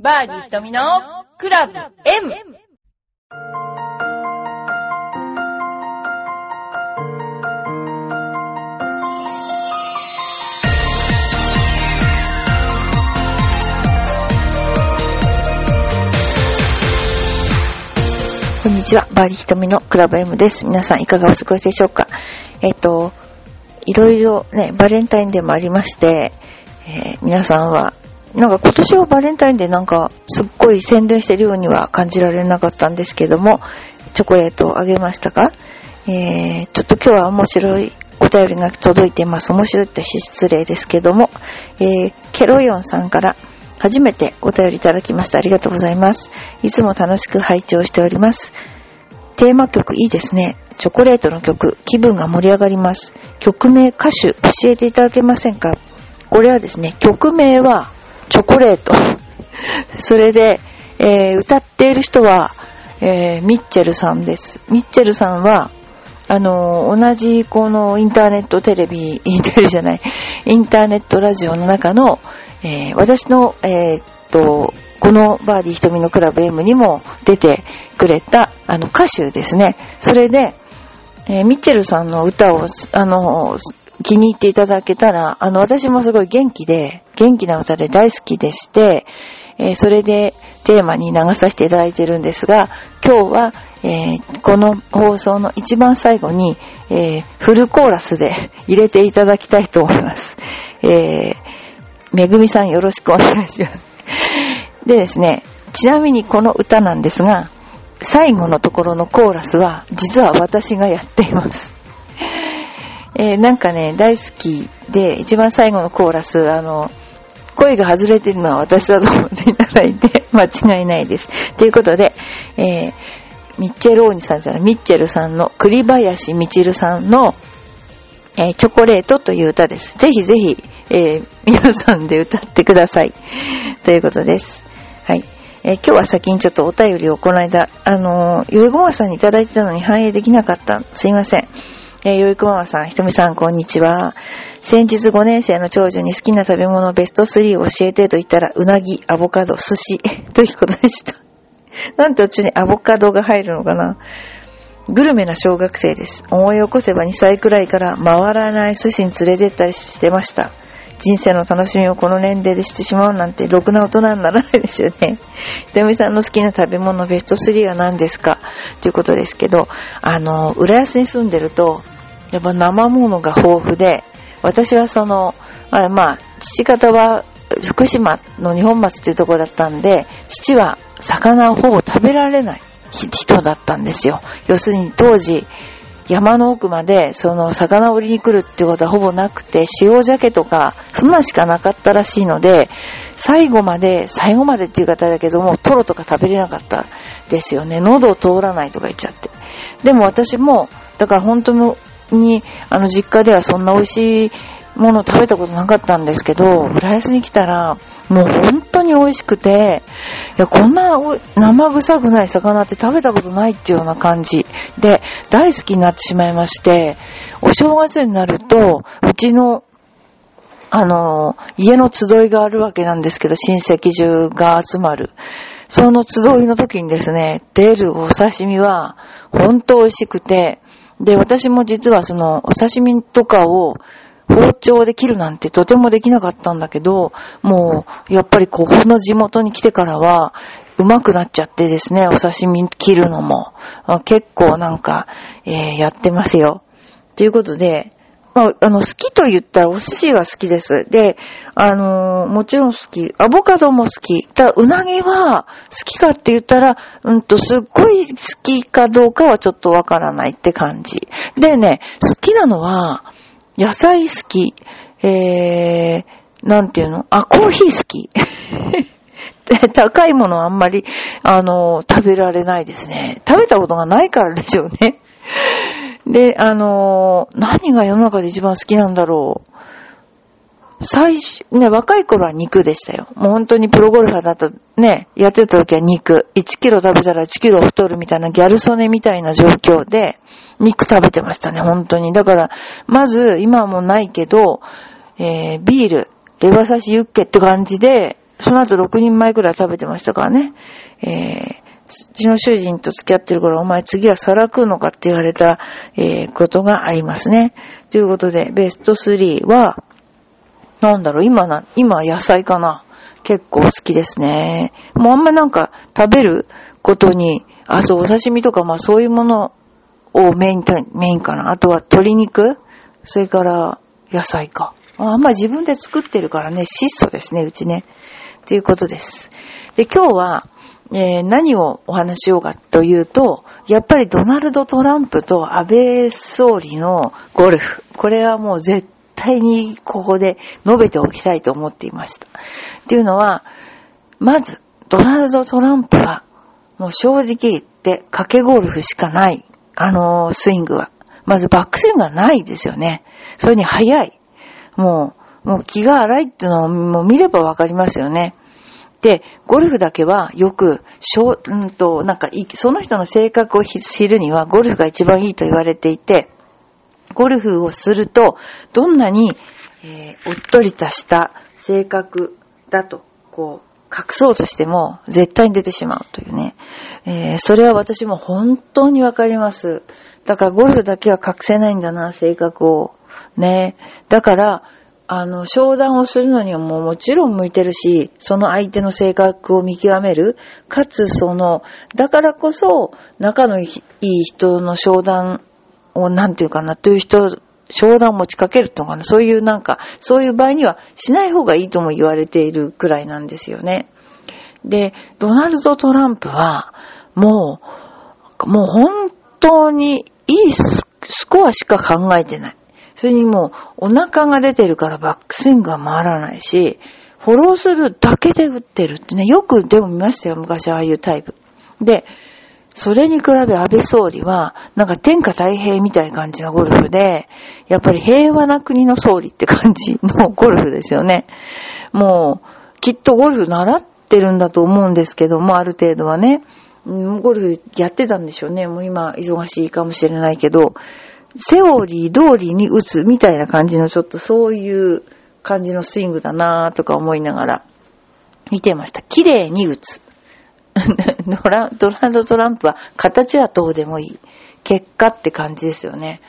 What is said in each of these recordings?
バーディー瞳のクラブ M! こんにちは、バーディー瞳のクラブ M です。皆さんいかがお過ごしでしょうか？えっ、と、いろいろね、バレンタインデーもありまして、えー皆さんは、なんか今年はバレンタインデーなんかすっごい宣伝してるようには感じられなかったんですけども、チョコレートをあげましたかえー、ちょっと今日は面白いお便りが届いています。面白いって失礼ですけども、えー、ケロヨンさんから初めてお便りいただきました。ありがとうございます。いつも楽しく拝聴しております。テーマ曲いいですね。チョコレートの曲、気分が盛り上がります。曲名、歌手、教えていただけませんか？これはですね、曲名はチョコレート。それで、えー歌っている人は、えーミッチェルさんです。ミッチェルさんは、あのー同じこのインターネットテレビ、インテレじゃない、インターネットラジオの中の、えー私の、えーっと、このバーディー瞳のクラブ M にも出てくれた、あの、歌手ですね。それで、えミッチェルさんの歌を、あの、気に入っていただけたら、あの、私もすごい元気で、元気な歌で大好きでして、えーそれでテーマに流させていただいてるんですが、今日は、えーこの放送の一番最後に、えーフルコーラスで入れていただきたいと思います。えーめぐみさんよろしくお願いします。でですね、ちなみにこの歌なんですが、最後のところのコーラスは、実は私がやっています。えーなんかね、大好きで、一番最後のコーラス、あの、声が外れてるのは私だと思っていただいて、間違いないです。ということで、えーミッチェローニさんじゃない、ミッチェルさんの、栗林みちるさんの、えーチョコレートという歌です。ぜひぜひ、えー皆さんで歌ってください。ということです。はい。えー今日は先にちょっとお便りをこの間、あのー、よいごまさんにいただいてたのに反映できなかった。すいません。えー、よいくままさん、ひとみさん、こんにちは。先日5年生の長女に好きな食べ物ベスト3を教えてと言ったら、うなぎ、アボカド、寿司、ということでした。なんてうちにアボカドが入るのかなグルメな小学生です。思い起こせば2歳くらいから回らない寿司に連れてったりしてました。人生の楽しみをこの年齢でしてしまうなんて、ろくな大人にならないですよね。ひとみさんの好きな食べ物ベスト3は何ですか？ということですけど、あの、浦安に住んでると、やっぱ生物が豊富で、私はその、あまあ、父方は福島の二本松というところだったんで、父は魚をほぼ食べられない人だったんですよ。要するに当時、山の奥までその魚を売りに来るってことはほぼなくて、塩鮭とか、そんなしかなかったらしいので、最後まで、最後までっていう方だけども、トロとか食べれなかったですよね。喉を通らないとか言っちゃって。でも私も、だから本当に、あの実家ではそんな美味しいもの食べたことなかったんですけど、浦安に来たら、もう本当に美味しくて、いや、こんな生臭くない魚って食べたことないっていうような感じで、大好きになってしまいまして、お正月になると、うちの、あの、家の集いがあるわけなんですけど、親戚中が集まる。その集いの時にですね、出るお刺身は、本当美味しくて、で、私も実はその、お刺身とかを、包丁で切るなんてとてもできなかったんだけど、もう、やっぱりここの地元に来てからは、上手くなっちゃってですね、お刺身切るのも。結構なんか、えーやってますよ。ということで、まあ、あの、好きと言ったらお寿司は好きです。で、あのーもちろん好き。アボカドも好き。ただ、うなぎは好きかって言ったら、うんと、すっごい好きかどうかはちょっとわからないって感じ。でね、好きなのは、野菜好き。えー、なんていうの？あ、コーヒー好き。高いものあんまり、あの、食べられないですね。食べたことがないからでしょうね。で、あの、何が世の中で一番好きなんだろう。最初、ね、若い頃は肉でしたよ。もう本当にプロゴルファーだった、ね、やってた時は肉。1キロ食べたら1キロ太るみたいなギャル曽根みたいな状況で、肉食べてましたね、本当に。だから、まず、今はもうないけど、えー、ビール、レバ刺しユッケって感じで、その後6人前くらい食べてましたからね。えー、うちの主人と付き合ってる頃、お前次は皿食うのかって言われた、えー、ことがありますね。ということで、ベスト3は、なんだろう、今な、今野菜かな。結構好きですね。もうあんまなんか食べることに、あ、そう、お刺身とか、まあそういうものをメイン、メインかな。あとは鶏肉それから野菜か。あんま自分で作ってるからね、質素ですね、うちね。ということです。で、今日は、えー、何をお話しようかというと、やっぱりドナルド・トランプと安倍総理のゴルフ。これはもう絶対対にここで述べておきたいと思っていました。っていうのは、まず、ドナルド・トランプは、もう正直言って賭けゴルフしかない。あのー、スイングは。まずバックスイングがないですよね。それに速い。もう、もう気が荒いっていうのをもう見ればわかりますよね。で、ゴルフだけはよく、しょう、んと、なんか、その人の性格を知るにはゴルフが一番いいと言われていて、ゴルフをすると、どんなに、えー、おっとりとした性格だと、こう、隠そうとしても、絶対に出てしまうというね。えー、それは私も本当にわかります。だからゴルフだけは隠せないんだな、性格を。ね。だから、あの、商談をするのにはもうもちろん向いてるし、その相手の性格を見極める。かつ、その、だからこそ、仲のいい人の商談を、なんていうかな、という人、商談持ちかけるとかな、そういうなんか、そういう場合にはしない方がいいとも言われているくらいなんですよね。で、ドナルド・トランプは、もう、もう本当にいいスコアしか考えてない。それにもうお腹が出てるからバックスイングが回らないし、フォローするだけで打ってるってね、よくでも見ましたよ、昔ああいうタイプ。で、それに比べ安倍総理は、なんか天下太平みたいな感じのゴルフで、やっぱり平和な国の総理って感じのゴルフですよね。もう、きっとゴルフ習ってるんだと思うんですけども、ある程度はね。ゴルフやってたんでしょうね。もう今忙しいかもしれないけど、セオリー通りに打つみたいな感じのちょっとそういう感じのスイングだなぁとか思いながら見てました。綺麗に打つ。ドラドナルド・トランプは形はどうでもいい。結果って感じですよね。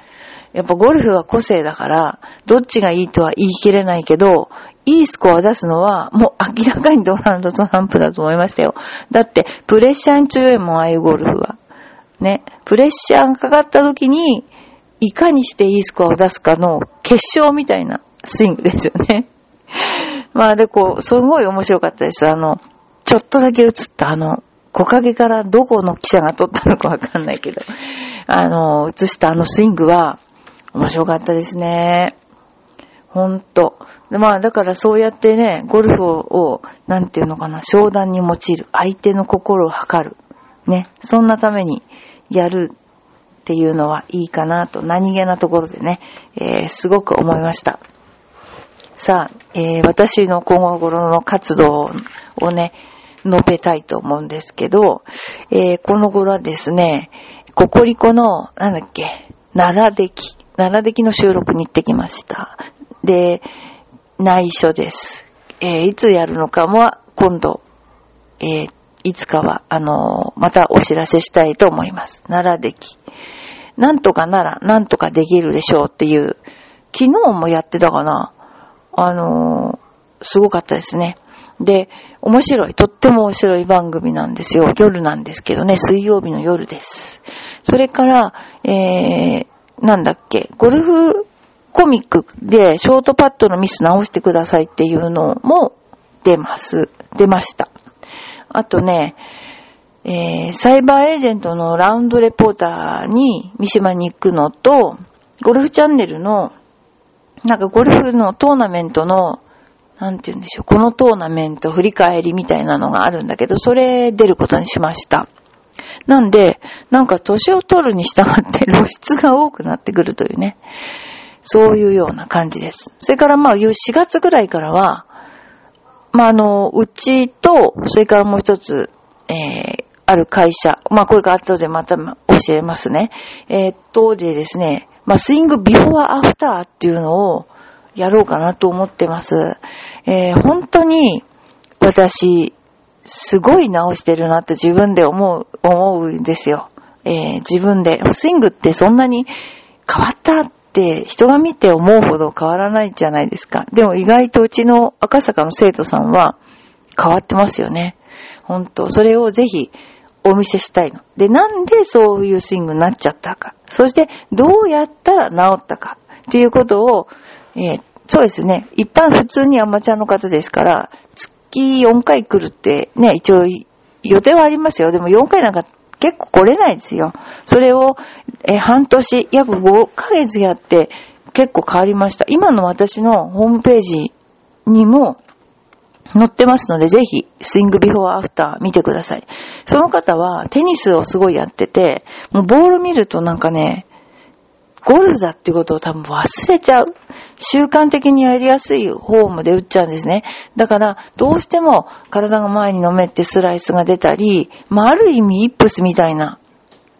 やっぱゴルフは個性だから、どっちがいいとは言い切れないけど、いいスコア出すのは、もう明らかにドナルド・トランプだと思いましたよ。だって、プレッシャーに強いもん、ああいうゴルフは。ね。プレッシャーがかかった時に、いかにしていいスコアを出すかの決勝みたいなスイングですよね。まあで、こう、すごい面白かったです。あの、ちょっとだけ映ったあの、木陰からどこの記者が撮ったのかわかんないけど、あの、映したあのスイングは、面白かったですね。ほんと。まあ、だからそうやってね、ゴルフを、なんていうのかな、商談に用いる。相手の心を測る。ね。そんなためにやるっていうのはいいかなと、何気なところでね、えー、すごく思いました。さあ、えー、私の今後頃の活動をね、述べたいと思うんですけど、えー、この頃はですね、ココリコの、なんだっけ、奈良出来、奈良出来の収録に行ってきました。で、内緒です。えー、いつやるのかも今度、えー、いつかは、あのー、またお知らせしたいと思います。奈良出来。なんとかなら、なんとかできるでしょうっていう、昨日もやってたかな。あの、すごかったですね。で、面白い、とっても面白い番組なんですよ。夜なんですけどね、水曜日の夜です。それから、えー、なんだっけ、ゴルフコミックでショートパッドのミス直してくださいっていうのも出ます。出ました。あとね、えー、サイバーエージェントのラウンドレポーターに三島に行くのと、ゴルフチャンネルの、なんかゴルフのトーナメントの、なんて言うんでしょう、このトーナメント振り返りみたいなのがあるんだけど、それ出ることにしました。なんで、なんか年を取るに従って露出が多くなってくるというね、そういうような感じです。それからまあ4月ぐらいからは、まああの、うちと、それからもう一つ、えー、ある会社、まあこれから後でまた教えますね。えー、っとでですね、まあスイングビフォーアフターっていうのをやろうかなと思ってます。えー、本当に私、すごい直してるなって自分で思う、思うんですよ。えー、自分で。スイングってそんなに変わったって人が見て思うほど変わらないじゃないですか。でも意外とうちの赤坂の生徒さんは変わってますよね。ほんと。それをぜひお見せしたいの。で、なんでそういうスイングになっちゃったか。そして、どうやったら治ったか。っていうことを、えー、そうですね。一般普通にアマチュアの方ですから、月4回来るってね、一応予定はありますよ。でも4回なんか結構来れないですよ。それを、え半年、約5ヶ月やって結構変わりました。今の私のホームページにも載ってますので、ぜひ、スイングビフォーアフター見てください。その方はテニスをすごいやってて、もうボール見るとなんかね、ゴルフだってことを多分忘れちゃう。習慣的にやりやすいフォームで打っちゃうんですね。だから、どうしても体が前に飲めってスライスが出たり、まあ、ある意味イップスみたいな、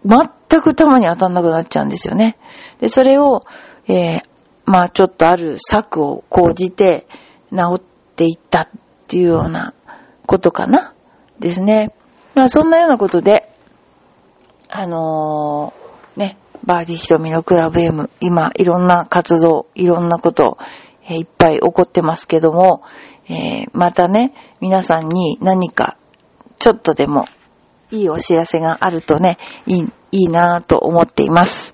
全く球に当たんなくなっちゃうんですよね。で、それを、えー、まあ、ちょっとある策を講じて治っていったっていうようなことかな？ですね。まあ、そんなようなことで、あのー、ね、バーディー瞳のクラブ M、今、いろんな活動、いろんなこと、え、いっぱい起こってますけども、えー、またね、皆さんに何か、ちょっとでも、いいお知らせがあるとね、いい、いいなぁと思っています。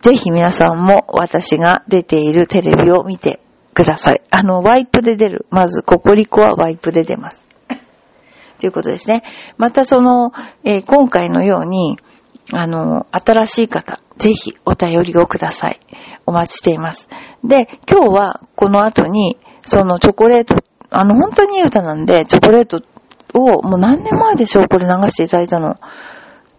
ぜひ皆さんも私が出ているテレビを見てください。あの、ワイプで出る。まず、ココリコはワイプで出ます。ということですね。またその、えー、今回のように、あの、新しい方、ぜひお便りをください。お待ちしています。で、今日はこの後に、そのチョコレート、あの、本当にいい歌なんで、チョコレートを、もう何年前でしょう？これ流していただいたの。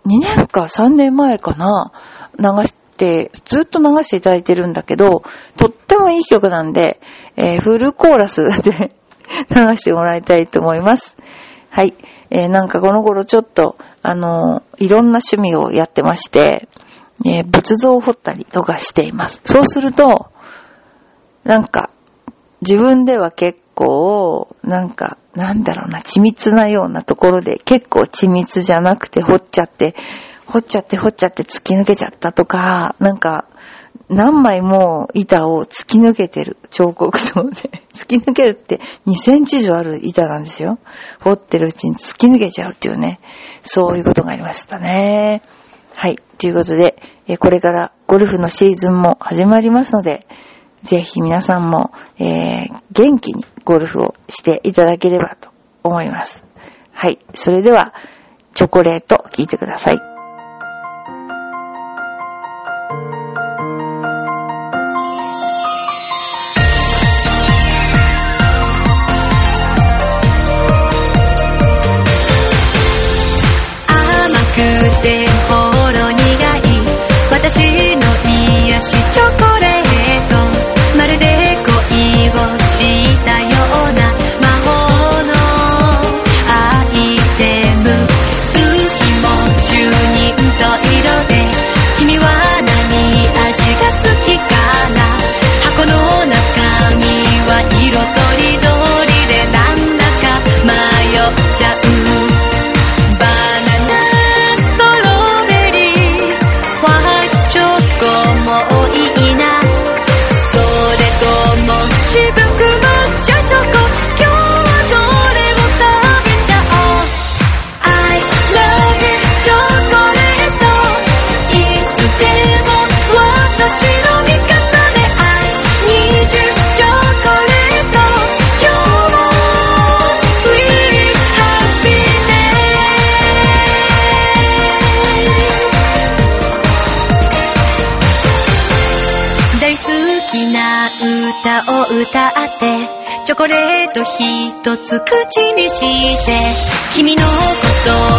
2年か3年前かな？流して、ずっと流していただいてるんだけど、とってもいい曲なんで、えー、フルコーラスで 流してもらいたいと思います。はい。えー、なんかこの頃ちょっと、あのー、いろんな趣味をやってまして、えー、仏像を彫ったりとかしています。そうすると、なんか、自分では結構、なんか、なんだろうな、緻密なようなところで、結構緻密じゃなくて掘っちゃって、掘っちゃって掘っちゃって突き抜けちゃったとか、なんか、何枚も板を突き抜けてる彫刻刀で。突き抜けるって2センチ以上ある板なんですよ。掘ってるうちに突き抜けちゃうっていうね。そういうことがありましたね。はい。ということで、これからゴルフのシーズンも始まりますので、ぜひ皆さんも、えー、元気にゴルフをしていただければと思います。はい。それでは、チョコレート聞いてください。私の癒しチョコレートと一つ口にして君のこと